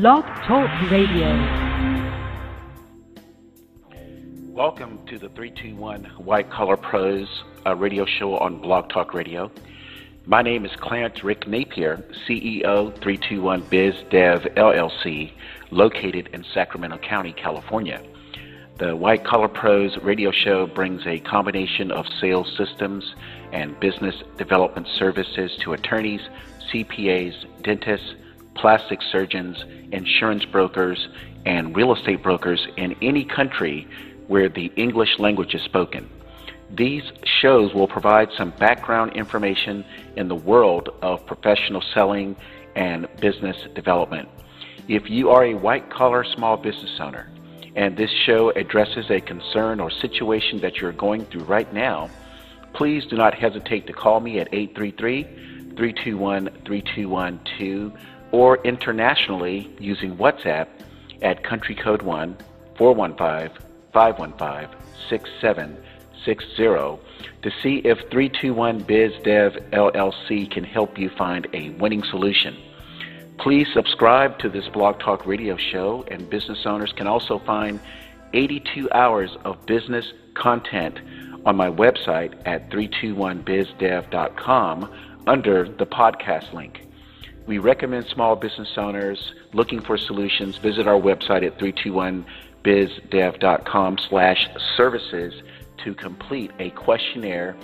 Blog Talk Radio. Welcome to the 321 White Collar Pros uh, radio show on Blog Talk Radio. My name is Clarence Rick Napier, CEO 321 Biz Dev LLC, located in Sacramento County, California. The White Collar Pros radio show brings a combination of sales systems and business development services to attorneys, CPAs, dentists, plastic surgeons, insurance brokers, and real estate brokers in any country where the English language is spoken. These shows will provide some background information in the world of professional selling and business development. If you are a white collar small business owner and this show addresses a concern or situation that you're going through right now, please do not hesitate to call me at 833 321 3212 or internationally using WhatsApp at country code 1 415 515 6760 to see if 321 Biz Dev LLC can help you find a winning solution. Please subscribe to this Blog Talk radio show, and business owners can also find 82 hours of business content on my website at 321bizdev.com under the podcast link. We recommend small business owners looking for solutions visit our website at 321bizdev.com slash services to complete a questionnaire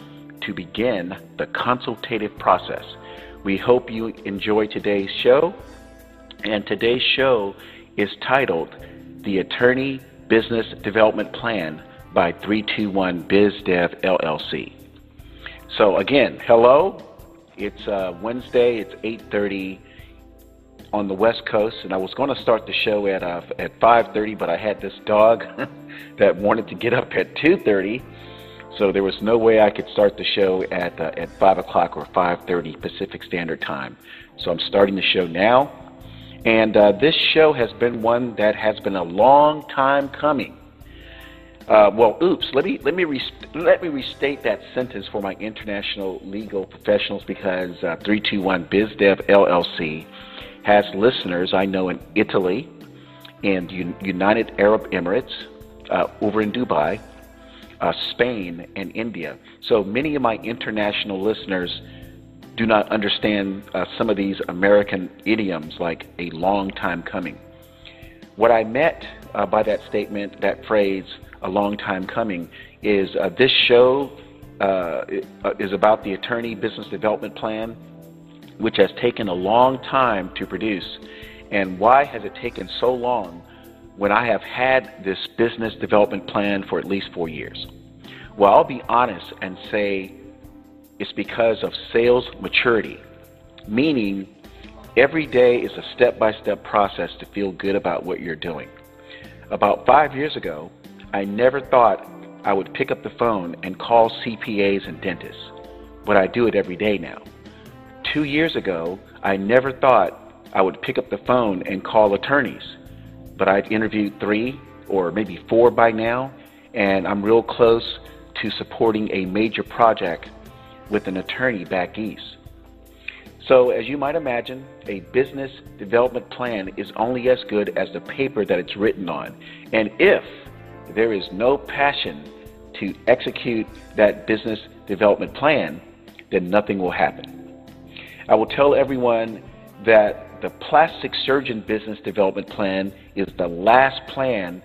to begin the consultative process. We hope you enjoy today's show. And today's show is titled The Attorney Business Development Plan by 321 BizDev LLC. So again, hello, it's uh, Wednesday. It's 8:30 on the West Coast, and I was going to start the show at uh, at 5:30, but I had this dog that wanted to get up at 2:30, so there was no way I could start the show at uh, at 5 o'clock or 5:30 Pacific Standard Time. So I'm starting the show now, and uh, this show has been one that has been a long time coming. Uh, well, oops. Let me let me rest- let me restate that sentence for my international legal professionals because uh, 321 BizDev LLC has listeners I know in Italy, and U- United Arab Emirates, uh, over in Dubai, uh, Spain, and India. So many of my international listeners do not understand uh, some of these American idioms like a long time coming. What I meant by that statement, that phrase a long time coming, is uh, this show uh, is about the attorney business development plan, which has taken a long time to produce. And why has it taken so long when I have had this business development plan for at least four years? Well, I'll be honest and say it's because of sales maturity, meaning every day is a step by step process to feel good about what you're doing. About five years ago, I never thought I would pick up the phone and call CPAs and dentists, but I do it every day now. Two years ago, I never thought I would pick up the phone and call attorneys, but I've interviewed three or maybe four by now, and I'm real close to supporting a major project with an attorney back east. So, as you might imagine, a business development plan is only as good as the paper that it's written on. And if there is no passion to execute that business development plan, then nothing will happen. I will tell everyone that the plastic surgeon business development plan is the last plan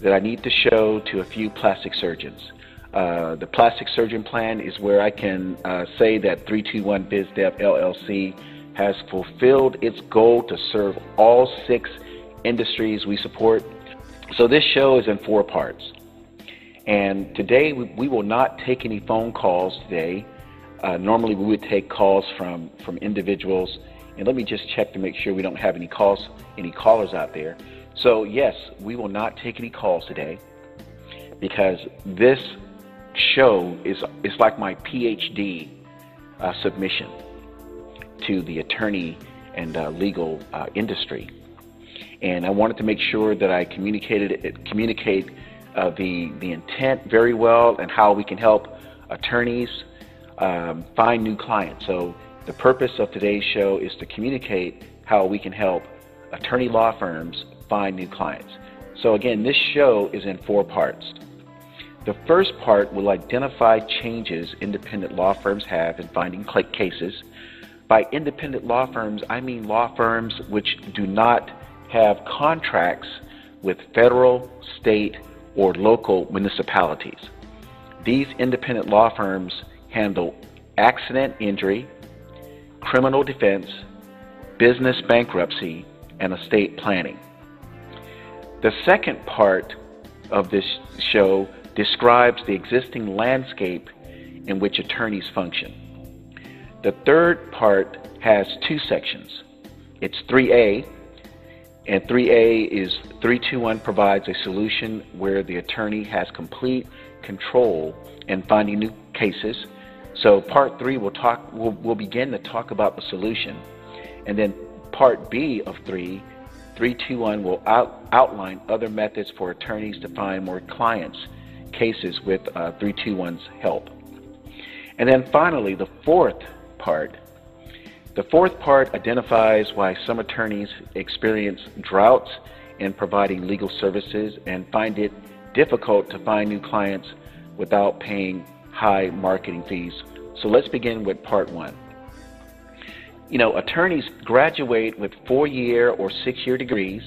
that I need to show to a few plastic surgeons. Uh, the plastic surgeon plan is where I can uh, say that 321 BizDev LLC has fulfilled its goal to serve all six industries we support so this show is in four parts. And today we, we will not take any phone calls today. Uh, normally we would take calls from, from individuals. And let me just check to make sure we don't have any calls, any callers out there. So yes, we will not take any calls today because this show is, is like my PhD uh, submission to the attorney and uh, legal uh, industry and I wanted to make sure that I communicated it, communicate uh, the the intent very well and how we can help attorneys um, find new clients. So the purpose of today's show is to communicate how we can help attorney law firms find new clients. So, again, this show is in four parts. The first part will identify changes independent law firms have in finding click cases. By independent law firms, I mean law firms which do not have contracts with federal, state, or local municipalities. These independent law firms handle accident injury, criminal defense, business bankruptcy, and estate planning. The second part of this show describes the existing landscape in which attorneys function. The third part has two sections. It's 3A, and 3A is 321 provides a solution where the attorney has complete control in finding new cases. So part three will talk will will begin to talk about the solution, and then part B of three 321 will out, outline other methods for attorneys to find more clients cases with uh, 321's help. And then finally, the fourth part. The fourth part identifies why some attorneys experience droughts in providing legal services and find it difficult to find new clients without paying high marketing fees. So let's begin with part one you know, attorneys graduate with four year or six year degrees.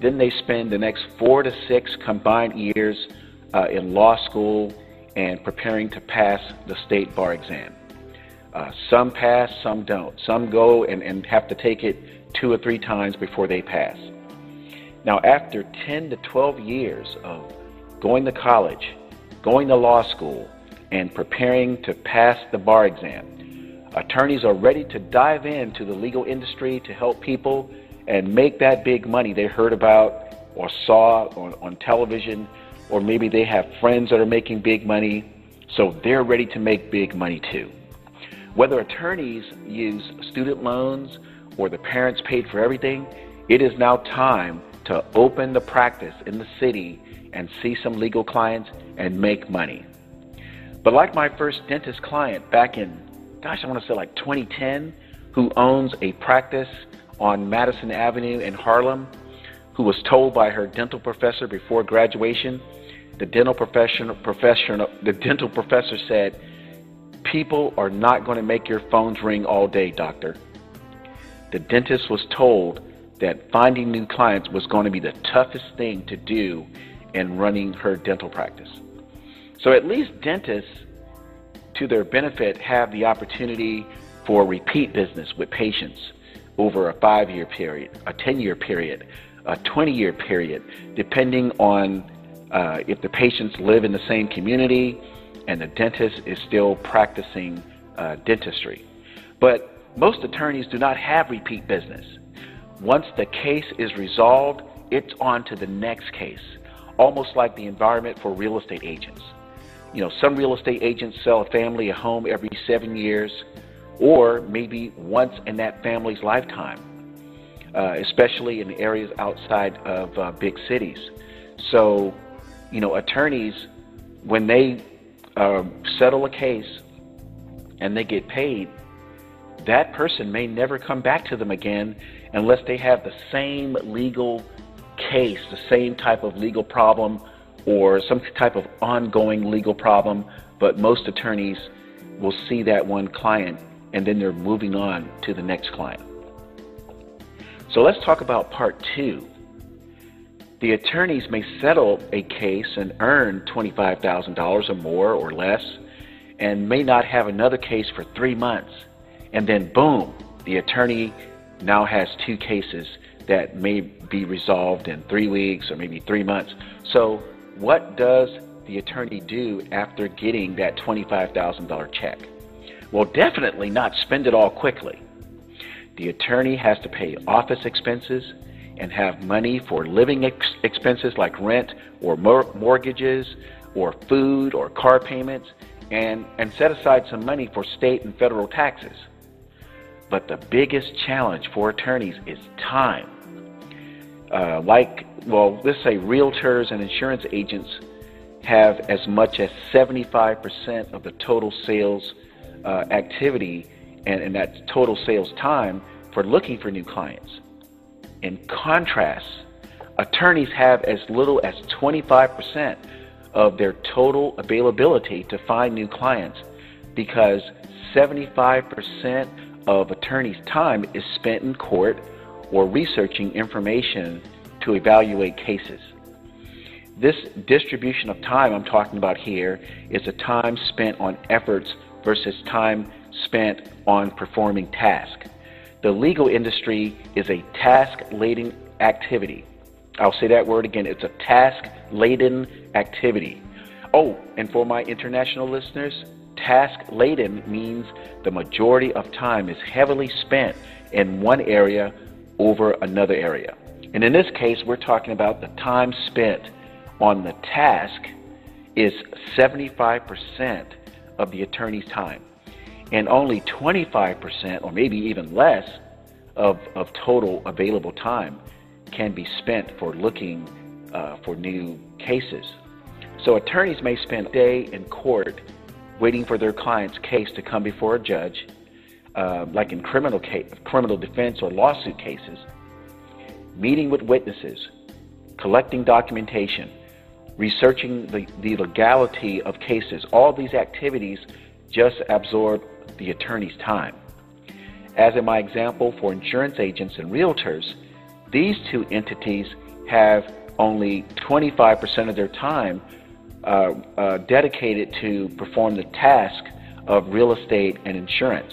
Then they spend the next four to six combined years uh, in law school and preparing to pass the state bar exam. Uh, some pass, some don't. Some go and, and have to take it two or three times before they pass. Now, after 10 to 12 years of going to college, going to law school, and preparing to pass the bar exam, Attorneys are ready to dive into the legal industry to help people and make that big money they heard about or saw on, on television, or maybe they have friends that are making big money, so they're ready to make big money too. Whether attorneys use student loans or the parents paid for everything, it is now time to open the practice in the city and see some legal clients and make money. But like my first dentist client back in gosh, I want to say like 2010, who owns a practice on Madison Avenue in Harlem, who was told by her dental professor before graduation, the dental professional the dental professor said, "People are not going to make your phones ring all day, doctor." The dentist was told that finding new clients was going to be the toughest thing to do in running her dental practice. So at least dentists to their benefit, have the opportunity for repeat business with patients over a five year period, a 10 year period, a 20 year period, depending on uh, if the patients live in the same community and the dentist is still practicing uh, dentistry. But most attorneys do not have repeat business. Once the case is resolved, it's on to the next case, almost like the environment for real estate agents. You know, some real estate agents sell a family a home every seven years, or maybe once in that family's lifetime, uh, especially in areas outside of uh, big cities. So, you know, attorneys, when they uh, settle a case and they get paid, that person may never come back to them again unless they have the same legal case, the same type of legal problem or some type of ongoing legal problem, but most attorneys will see that one client and then they're moving on to the next client. So let's talk about part two. The attorneys may settle a case and earn $25,000 or more or less and may not have another case for three months. And then, boom, the attorney now has two cases that may be resolved in three weeks or maybe three months. So what does the attorney do after getting that $25,000 check? Well, definitely not spend it all quickly. The attorney has to pay office expenses and have money for living ex- expenses like rent or mor- mortgages or food or car payments and, and set aside some money for state and federal taxes. But the biggest challenge for attorneys is time. Uh, like, well, let's say realtors and insurance agents have as much as 75% of the total sales uh, activity and, and that total sales time for looking for new clients. In contrast, attorneys have as little as 25% of their total availability to find new clients because 75% of attorneys' time is spent in court or researching information to evaluate cases. This distribution of time I'm talking about here is the time spent on efforts versus time spent on performing tasks. The legal industry is a task laden activity. I'll say that word again. It's a task laden activity. Oh, and for my international listeners, task laden means the majority of time is heavily spent in one area over another area. And in this case, we're talking about the time spent on the task is 75% of the attorney's time. And only 25%, or maybe even less, of, of total available time can be spent for looking uh, for new cases. So attorneys may spend a day in court waiting for their client's case to come before a judge, uh, like in criminal case, criminal defense or lawsuit cases, meeting with witnesses, collecting documentation, researching the, the legality of cases. All these activities just absorb the attorney's time. As in my example for insurance agents and realtors, these two entities have only 25% of their time uh, uh, dedicated to perform the task of real estate and insurance.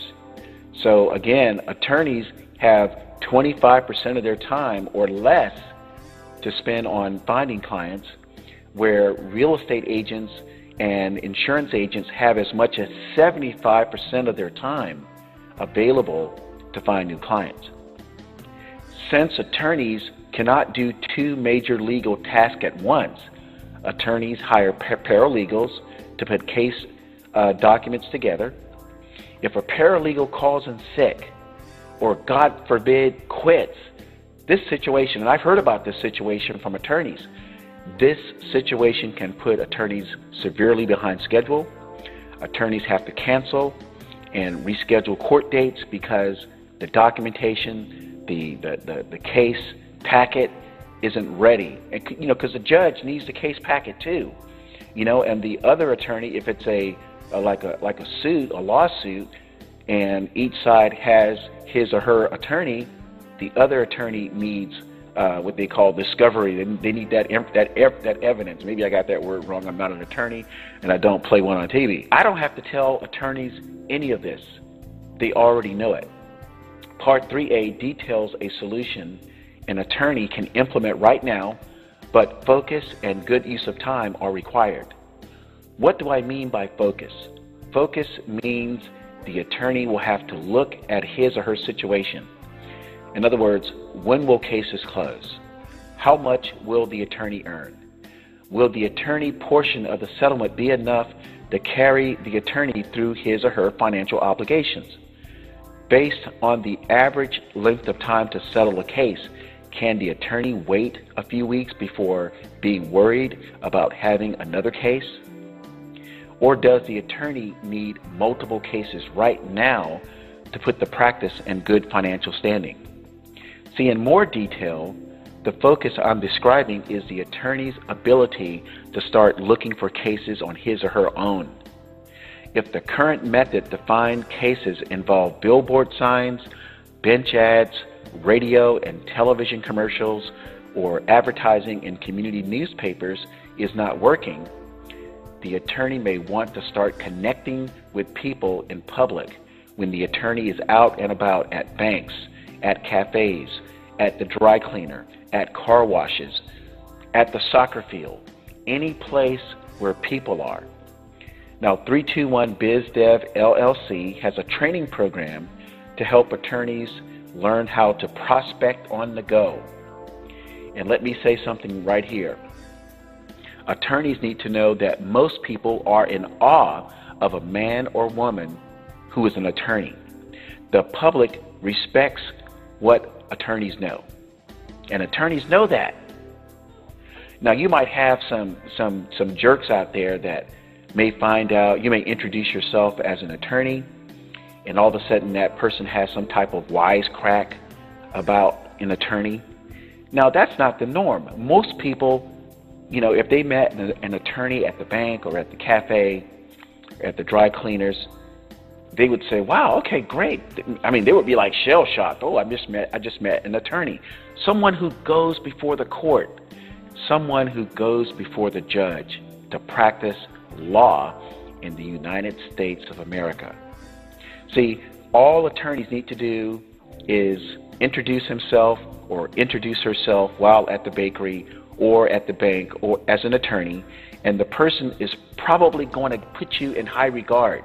So again, attorneys have 25% of their time or less to spend on finding clients, where real estate agents and insurance agents have as much as 75% of their time available to find new clients. Since attorneys cannot do two major legal tasks at once, attorneys hire paralegals to put case uh, documents together. If a paralegal calls in sick, or God forbid, quits, this situation, and I've heard about this situation from attorneys, this situation can put attorneys severely behind schedule. Attorneys have to cancel and reschedule court dates because the documentation, the, the, the, the case packet isn't ready. And, you know, because the judge needs the case packet too. You know, and the other attorney, if it's a, a like a like a suit, a lawsuit, and each side has his or her attorney, the other attorney needs uh, what they call discovery. They, they need that that that evidence. Maybe I got that word wrong. I'm not an attorney, and I don't play one on TV. I don't have to tell attorneys any of this. They already know it. Part 3A details a solution an attorney can implement right now, but focus and good use of time are required. What do I mean by focus? Focus means the attorney will have to look at his or her situation. In other words, when will cases close? How much will the attorney earn? Will the attorney portion of the settlement be enough to carry the attorney through his or her financial obligations? Based on the average length of time to settle a case, can the attorney wait a few weeks before being worried about having another case? Or does the attorney need multiple cases right now to put the practice in good financial standing? See, in more detail, the focus I'm describing is the attorney's ability to start looking for cases on his or her own. If the current method to find cases involve billboard signs, bench ads, radio and television commercials, or advertising in community newspapers is not working, the attorney may want to start connecting with people in public when the attorney is out and about at banks, at cafes, at the dry cleaner, at car washes, at the soccer field, any place where people are. Now, 321 BizDev LLC has a training program to help attorneys learn how to prospect on the go. And let me say something right here. Attorneys need to know that most people are in awe of a man or woman who is an attorney. The public respects what attorneys know. And attorneys know that. Now you might have some some some jerks out there that may find out you may introduce yourself as an attorney and all of a sudden that person has some type of wisecrack about an attorney Now, that's not the norm. Most people, you know, if they met an, an attorney at the bank or at the cafe, at the dry cleaners, they would say, "Wow, okay, great." I mean, they would be like shell shocked. Oh, I just met I just met an attorney, someone who goes before the court, someone who goes before the judge to practice law in the United States of America. See, all attorneys need to do is introduce himself or introduce herself while at the bakery or at the bank or as an attorney, and the person is probably going to put you in high regard,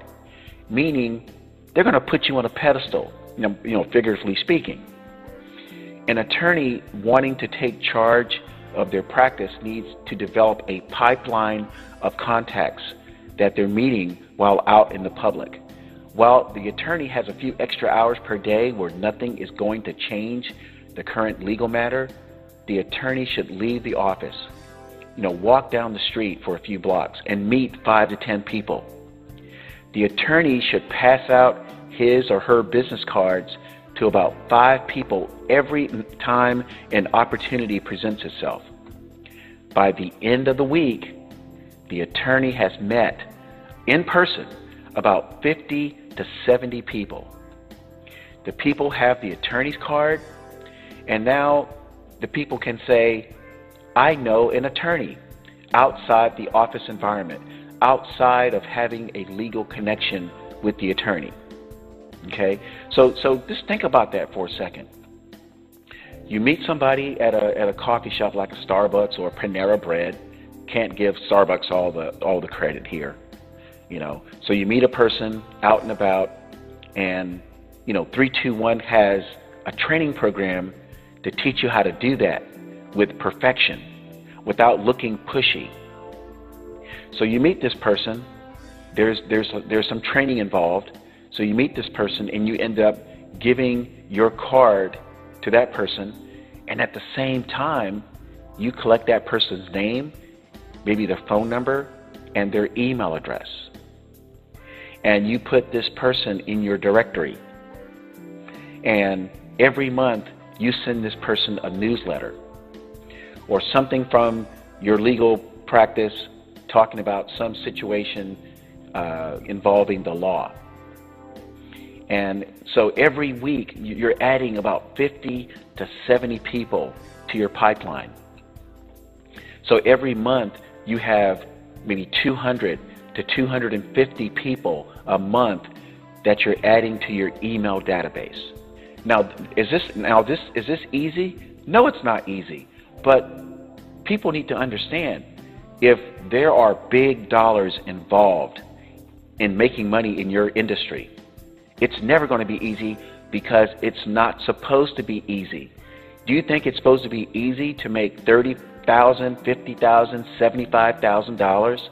meaning they're going to put you on a pedestal, you know, you know, figuratively speaking. An attorney wanting to take charge of their practice needs to develop a pipeline of contacts that they're meeting while out in the public. While the attorney has a few extra hours per day where nothing is going to change the current legal matter, the attorney should leave the office, you know, walk down the street for a few blocks and meet five to ten people. The attorney should pass out his or her business cards to about five people every time an opportunity presents itself. By the end of the week, the attorney has met in person about 50 to 70 people. The people have the attorney's card, and now the people can say, I know an attorney outside the office environment, outside of having a legal connection with the attorney. Okay? So, so just think about that for a second. You meet somebody at a, at a coffee shop like a Starbucks or Panera Bread. Can't give Starbucks all the, all the credit here. You know, so you meet a person out and about, and you know, 321 has a training program to teach you how to do that with perfection without looking pushy. So you meet this person, there's, there's, there's some training involved. So you meet this person and you end up giving your card to that person, and at the same time, you collect that person's name, maybe their phone number, and their email address. And you put this person in your directory. And every month, you send this person a newsletter or something from your legal practice talking about some situation uh, involving the law. And so every week you're adding about 50 to 70 people to your pipeline. So every month you have maybe 200 to 250 people a month that you're adding to your email database. Now, is this now this is this easy? No, it's not easy. But people need to understand if there are big dollars involved in making money in your industry, it's never going to be easy because it's not supposed to be easy. Do you think it's supposed to be easy to make thirty thousand, fifty thousand, seventy-five thousand dollars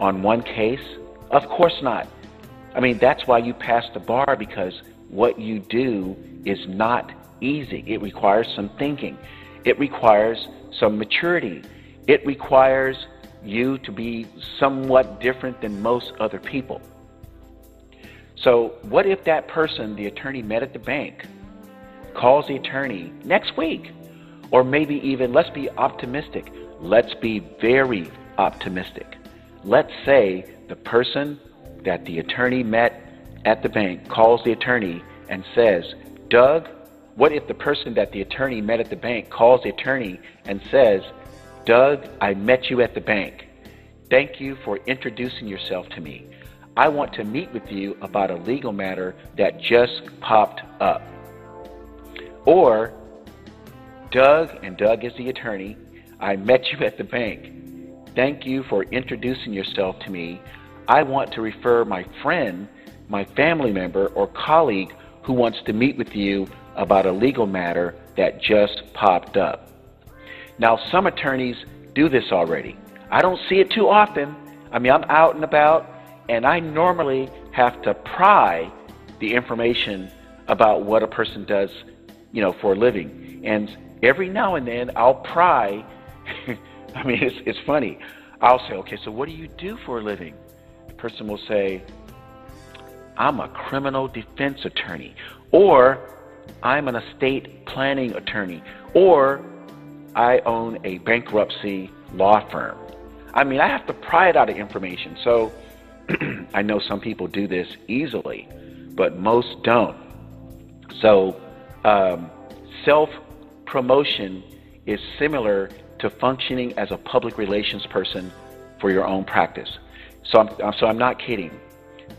on one case? Of course not. I mean, that's why you pass the bar because what you do is not easy. It requires some thinking. It requires some maturity. It requires you to be somewhat different than most other people. So, what if that person the attorney met at the bank calls the attorney next week? Or maybe even, let's be optimistic. Let's be very optimistic. Let's say the person that the attorney met at the bank calls the attorney and says, Doug, what if the person that the attorney met at the bank calls the attorney and says, Doug, I met you at the bank. Thank you for introducing yourself to me. I want to meet with you about a legal matter that just popped up. Or, Doug, and Doug is the attorney, I met you at the bank. Thank you for introducing yourself to me. I want to refer my friend, my family member, or colleague who wants to meet with you about a legal matter that just popped up. Now, some attorneys do this already. I don't see it too often. I mean, I'm out and about, and I normally have to pry the information about what a person does, you know, for a living. And every now and then, I'll pry. I mean, it's, it's funny. I'll say, okay, so what do you do for a living? The person will say, I'm a criminal defense attorney, or I'm an estate planning attorney, or I own a bankruptcy law firm. I mean, I have to pry it out of information. So I know some people do this easily, but most don't. So um, self promotion is similar to functioning as a public relations person for your own practice. So I'm, so I'm not kidding.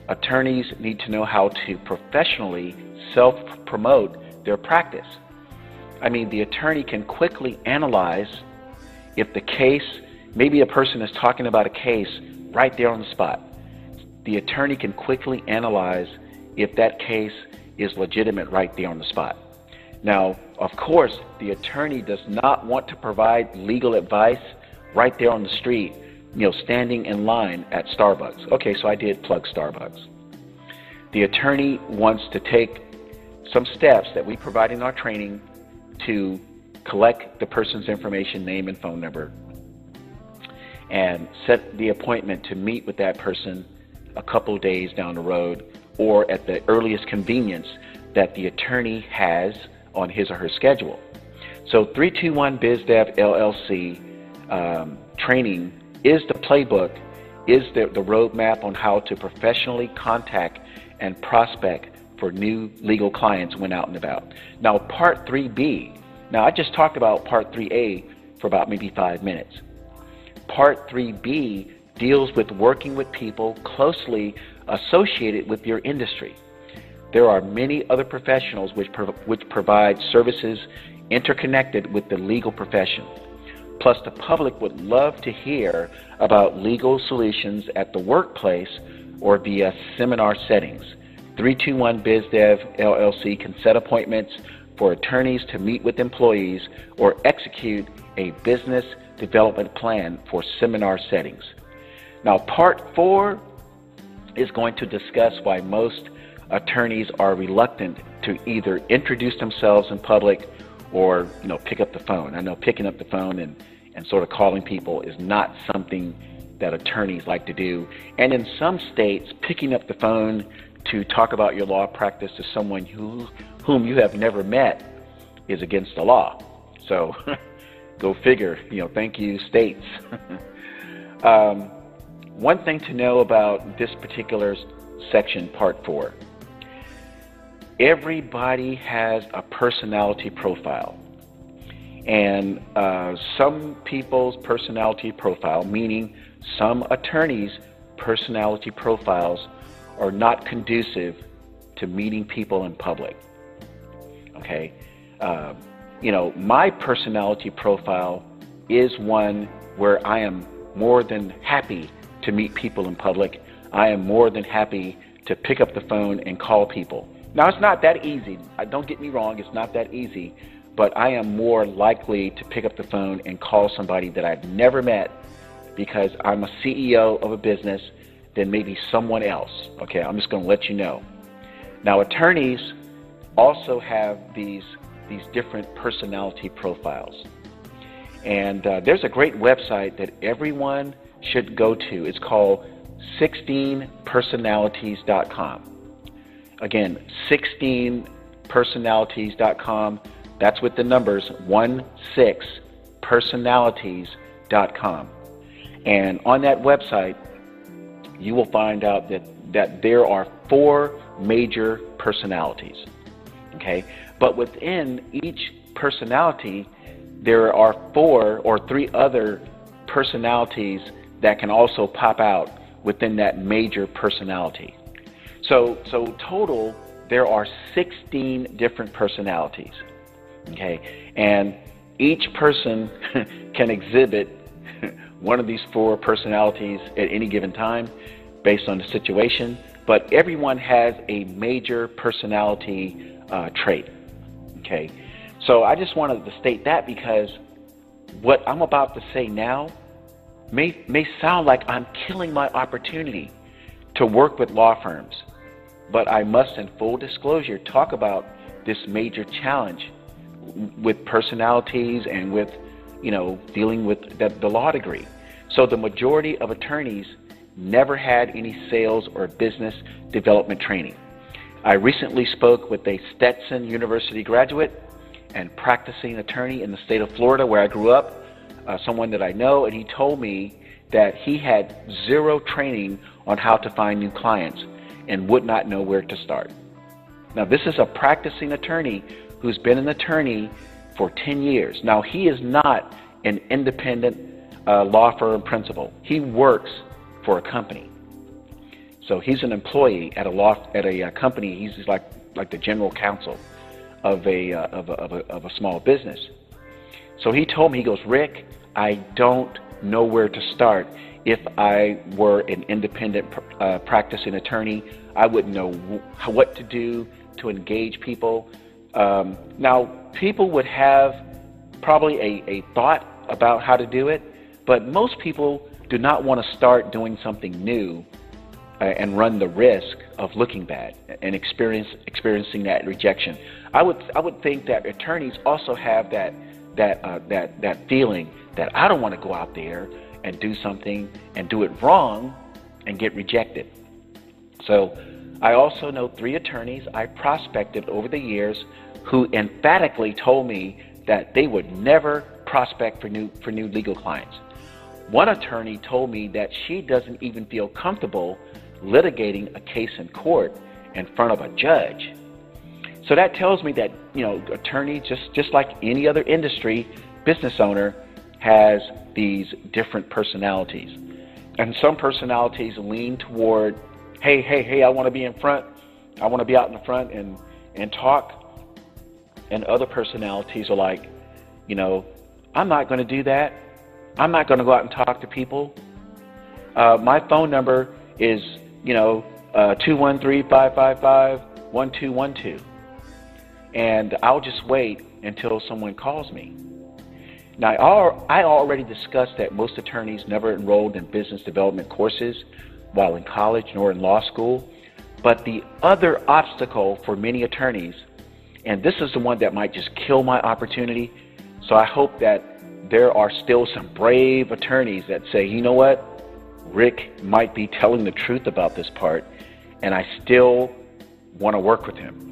Attorneys need to know how to professionally self promote their practice. I mean, the attorney can quickly analyze if the case, maybe a person is talking about a case right there on the spot. The attorney can quickly analyze if that case is legitimate right there on the spot. Now, of course, the attorney does not want to provide legal advice right there on the street, you know, standing in line at Starbucks. Okay, so I did plug Starbucks. The attorney wants to take some steps that we provide in our training to collect the person's information, name, and phone number, and set the appointment to meet with that person a couple days down the road or at the earliest convenience that the attorney has on his or her schedule. So 321 BizDev LLC um, training is the playbook, is the, the roadmap on how to professionally contact and prospect for new legal clients when out and about. Now, Part 3B, now I just talked about Part 3A for about maybe five minutes. Part 3B deals with working with people closely associated with your industry. There are many other professionals which, which provide services interconnected with the legal profession. Plus, the public would love to hear about legal solutions at the workplace or via seminar settings. 321 BizDev LLC can set appointments for attorneys to meet with employees or execute a business development plan for seminar settings. Now, part four is going to discuss why most attorneys are reluctant to either introduce themselves in public or you know pick up the phone. I know picking up the phone and, and sort of calling people is not something that attorneys like to do. And in some states, picking up the phone to talk about your law practice to someone who whom you have never met is against the law. So go figure. You know, thank you, states. um, one thing to know about this particular section, part four everybody has a personality profile. And uh, some people's personality profile, meaning some attorneys' personality profiles, are not conducive to meeting people in public. Okay? Uh, you know, my personality profile is one where I am more than happy to meet people in public. I am more than happy to pick up the phone and call people. Now, it's not that easy. Don't get me wrong, it's not that easy. But I am more likely to pick up the phone and call somebody that I've never met because I'm a CEO of a business than maybe someone else. Okay, I'm just going to let you know. Now, attorneys also have these these different personality profiles, and uh, there's a great website that everyone should go to. It's called 16personalities.com. Again, 16personalities.com. That's with the numbers 16personalities.com. And on that website, you will find out that, that there are four major personalities. Okay? But within each personality, there are four or three other personalities that can also pop out within that major personality. So, so total, there are 16 different personalities. Okay, and each person can exhibit one of these four personalities at any given time based on the situation, but everyone has a major personality uh, trait. Okay, so I just wanted to state that because what I'm about to say now may, may sound like I'm killing my opportunity to work with law firms but I must, in full disclosure, talk about this major challenge with personalities and with, you know, dealing with the, the law degree. So the majority of attorneys never had any sales or business development training. I recently spoke with a Stetson University graduate, and practicing attorney in the state of Florida where I grew up, uh, someone that I know, and he told me that he had zero training on how to find new clients and would not know where to start. Now, this is a practicing attorney who's been an attorney for 10 years. Now, he is not an independent uh, law firm principal. He works for a company. So he's an employee at a law at a uh, company. He's like like the general counsel of a, uh, of, a, of, a, of a small business. So he told me, he goes, Rick, I don't know where to start. If I were an independent uh, practicing attorney, I wouldn't know what to do to engage people. Um, now, people would have probably a, a thought about how to do it, but most people do not want to start doing something new uh, and run the risk of looking bad and experience, experiencing that rejection. I would, I would think that attorneys also have that, that, uh, that, that feeling that I don't want to go out there and do something and do it wrong and get rejected. So I also know three attorneys I prospected over the years who emphatically told me that they would never prospect for new, for new legal clients. One attorney told me that she doesn't even feel comfortable litigating a case in court in front of a judge. So that tells me that, you know, attorney, just, just like any other industry, business owner, has these different personalities. And some personalities lean toward, hey, hey, hey, I want to be in front. I want to be out in the front and, and talk. And other personalities are like, you know, I'm not going to do that. I'm not going to go out and talk to people. Uh, my phone number is, you know, uh, 213 555 1212. And I'll just wait until someone calls me. Now, I already discussed that most attorneys never enrolled in business development courses while in college nor in law school. But the other obstacle for many attorneys, and this is the one that might just kill my opportunity, so I hope that there are still some brave attorneys that say, you know what, Rick might be telling the truth about this part, and I still want to work with him.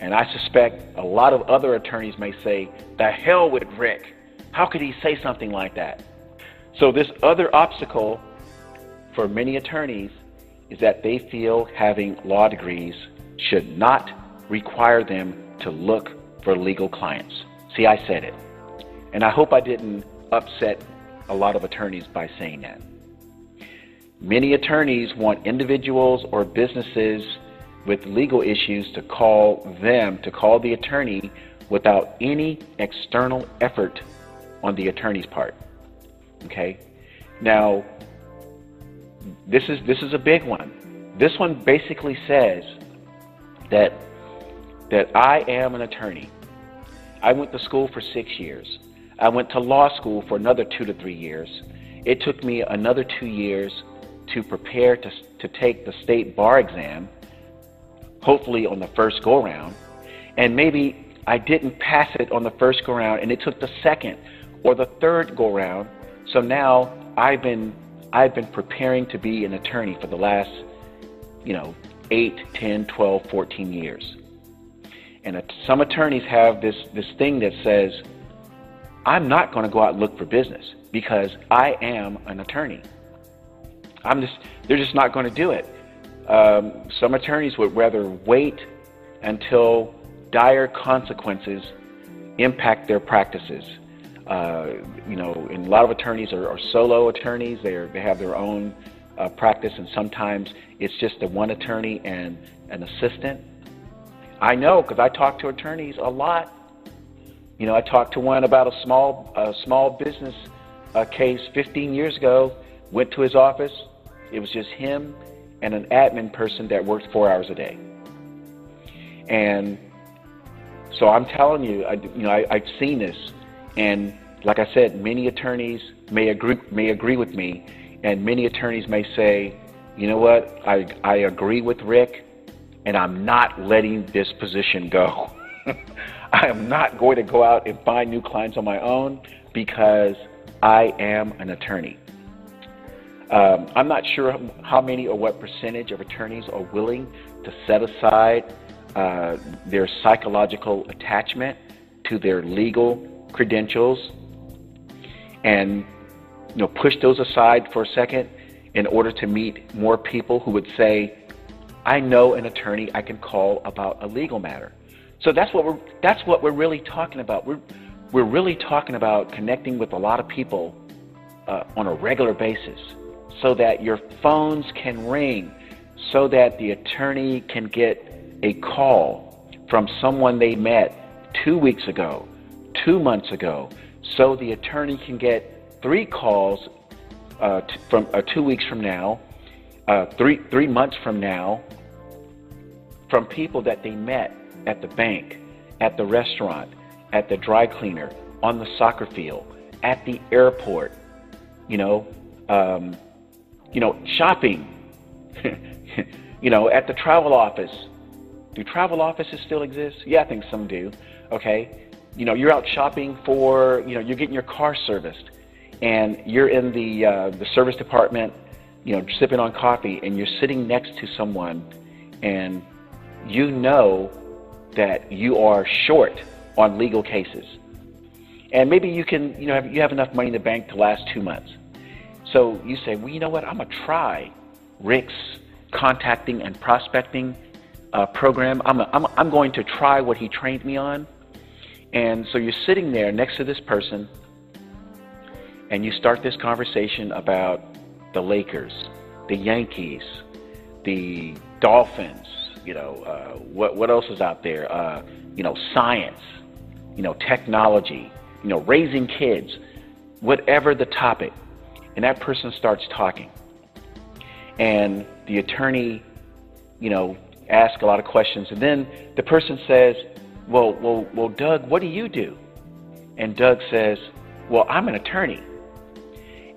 And I suspect a lot of other attorneys may say, the hell with Rick. How could he say something like that? So, this other obstacle for many attorneys is that they feel having law degrees should not require them to look for legal clients. See, I said it. And I hope I didn't upset a lot of attorneys by saying that. Many attorneys want individuals or businesses with legal issues to call them, to call the attorney without any external effort on the attorney's part. Okay? Now, this is this is a big one. This one basically says that that I am an attorney. I went to school for 6 years. I went to law school for another 2 to 3 years. It took me another 2 years to prepare to to take the state bar exam, hopefully on the first go round. And maybe I didn't pass it on the first go round and it took the second or the third go round. So now I've been I've been preparing to be an attorney for the last, you know, 8, 10, 12, 14 years. And some attorneys have this this thing that says I'm not going to go out and look for business because I am an attorney. I'm just they're just not going to do it. Um, some attorneys would rather wait until dire consequences impact their practices uh, you know, and a lot of attorneys are, are solo attorneys. They they have their own uh, practice, and sometimes it's just the one attorney and an assistant. I know because I talk to attorneys a lot. You know, I talked to one about a small a small business uh, case 15 years ago. Went to his office. It was just him and an admin person that worked four hours a day. And so I'm telling you, I, you know, I, I've seen this and like I said, many attorneys may agree may agree with me, and many attorneys may say, you know what, I I agree with Rick, and I'm not letting this position go. I am not going to go out and find new clients on my own because I am an attorney. Um, I'm not sure how many or what percentage of attorneys are willing to set aside uh, their psychological attachment to their legal credentials and you know push those aside for a second in order to meet more people who would say, I know an attorney I can call about a legal matter. So that's what we're that's what we're really talking about. We're we're really talking about connecting with a lot of people uh, on a regular basis so that your phones can ring, so that the attorney can get a call from someone they met two weeks ago, two months ago, so the attorney can get three calls uh, t- from uh, two weeks from now, uh, three three months from now, from people that they met at the bank, at the restaurant, at the dry cleaner, on the soccer field, at the airport, you know, um, you know, shopping, you know, at the travel office. Do travel offices still exist? Yeah, I think some do. Okay, you know, you're out shopping for, you know, you're getting your car serviced, and you're in the uh, the service department, you know, sipping on coffee, and you're sitting next to someone, and you know that you are short on legal cases. And maybe you can, you know, have, you have enough money in the bank to last two months. So you say, well, you know what? I'm to try Rick's contacting and prospecting uh, program. I'm, a, I'm, I'm going to try what he trained me on. And so you're sitting there next to this person, and you start this conversation about the Lakers, the Yankees, the Dolphins, you know, uh, what, what else is out there? Uh, you know, science, you know, technology, you know, raising kids, whatever the topic. And that person starts talking. And the attorney, you know, asks a lot of questions. And then the person says, well, well, well, Doug, what do you do? And Doug says, well, I'm an attorney.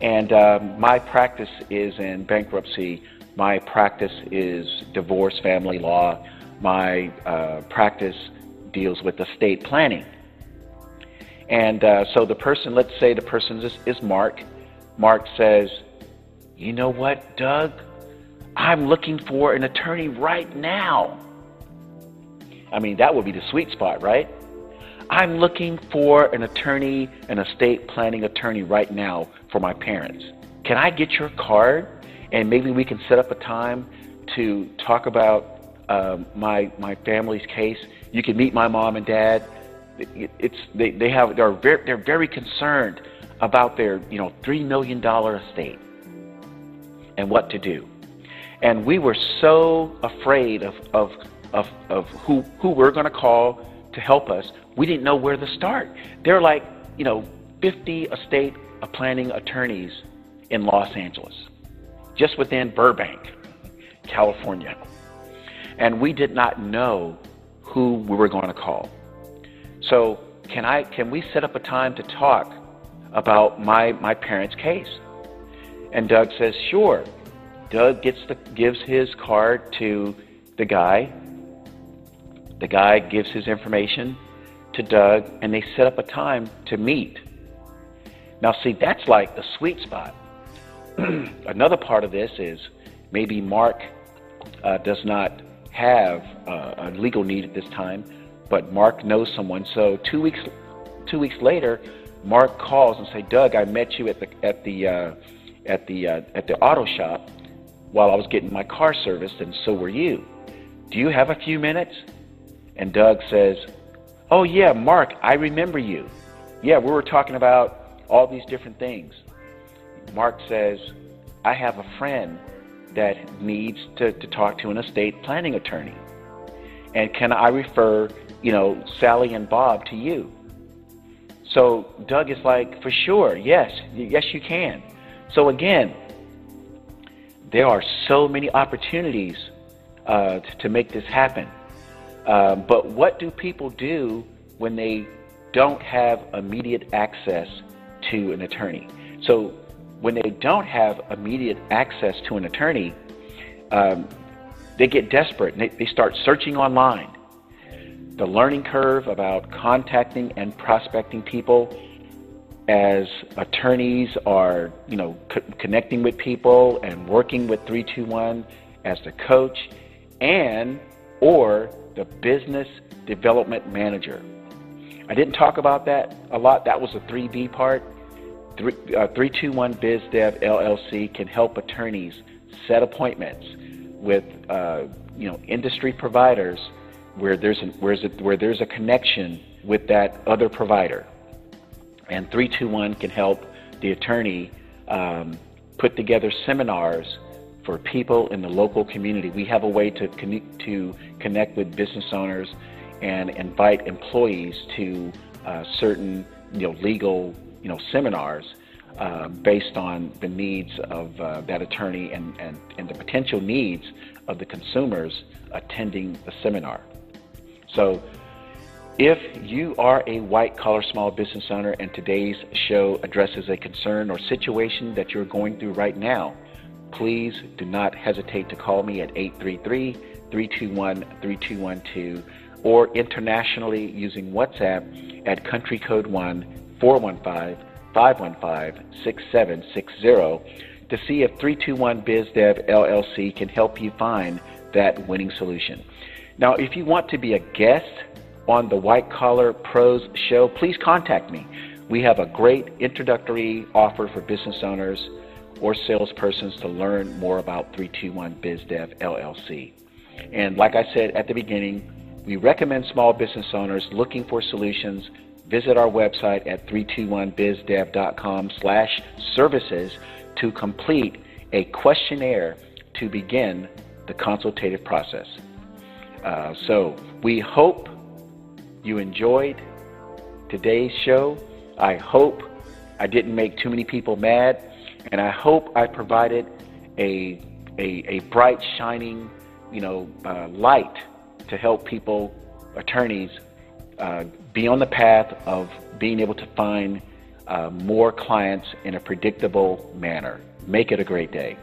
And um, my practice is in bankruptcy my practice is divorce, family law. My uh, practice deals with estate planning. And uh, so the person, let's say the person is, is Mark. Mark says, You know what, Doug? I'm looking for an attorney right now. I mean, that would be the sweet spot, right? I'm looking for an attorney, an estate planning attorney right now for my parents. Can I get your card? and maybe we can set up a time to talk about um, my my family's case. You can meet my mom and dad. It's they, they have they're very they're very concerned about their you know three million dollar estate and what to do. And we were so afraid of of of, of who who we're going to call to help us. We didn't know where to start. There are like you know 50 estate planning attorneys in Los Angeles just within Burbank, California. And we did not know who we were going to call. So, can I can we set up a time to talk about my my parents' case? And Doug says, "Sure." Doug gets the gives his card to the guy. The guy gives his information to Doug and they set up a time to meet. Now see, that's like the sweet spot. another part of this is maybe Mark uh, does not have uh, a legal need at this time, but Mark knows someone. So two weeks two weeks later, Mark calls and say, "Doug, I met you at the at the uh, at the uh, at the auto shop while I was getting my car serviced, and so were you. Do you have a few minutes?" And Doug says, "Oh yeah, Mark, I remember you. Yeah, we were talking about all these different things." Mark says, I have a friend that needs to, to talk to an estate planning attorney. And can I refer, you know, Sally and Bob to you? So Doug is like, for sure, yes, yes, you can. So again, there are so many opportunities uh, to, to, make this happen. Uh, but what do people do when they don't have immediate access to an attorney? So when they don't have immediate access to an attorney, um, they get desperate and they, they start searching online. The learning curve about contacting and prospecting people as attorneys are, you know, co- connecting with people and working with 321 as the coach and or the business development manager. I didn't talk about that a lot. That was the 3B part. 321 uh, BizDev LLC can help attorneys set appointments with uh, you know industry providers where there's a, where, a, where there's a connection with that other provider. And 321 can help the attorney um, put together seminars for people in the local community. We have a way to connect, to connect with business owners and invite employees to uh, certain you know legal you know seminars uh, based on the needs of uh, that attorney and, and, and the potential needs of the consumers attending the seminar. So if you are a white collar small business owner and today's show addresses a concern or situation that you're going through right now, please do not hesitate to call me at 833 321 3212 or internationally using WhatsApp at country code 1 415 515 6760 to see if 321 BizDev LLC can help you find that winning solution. Now, if you want to be a guest on the White Collar Pros show, please contact me. We have a great introductory offer for business owners or salespersons to learn more about 321 BizDev LLC. And like I said at the beginning, we recommend small business owners looking for solutions visit our website at 321bizdev.com slash services to complete a questionnaire to begin the consultative process. Uh, so we hope you enjoyed today's show. I hope I didn't make too many people mad, and I hope I provided a, a, a bright, shining, you know, uh, light to help people, attorneys, uh, be on the path of being able to find uh, more clients in a predictable manner. Make it a great day.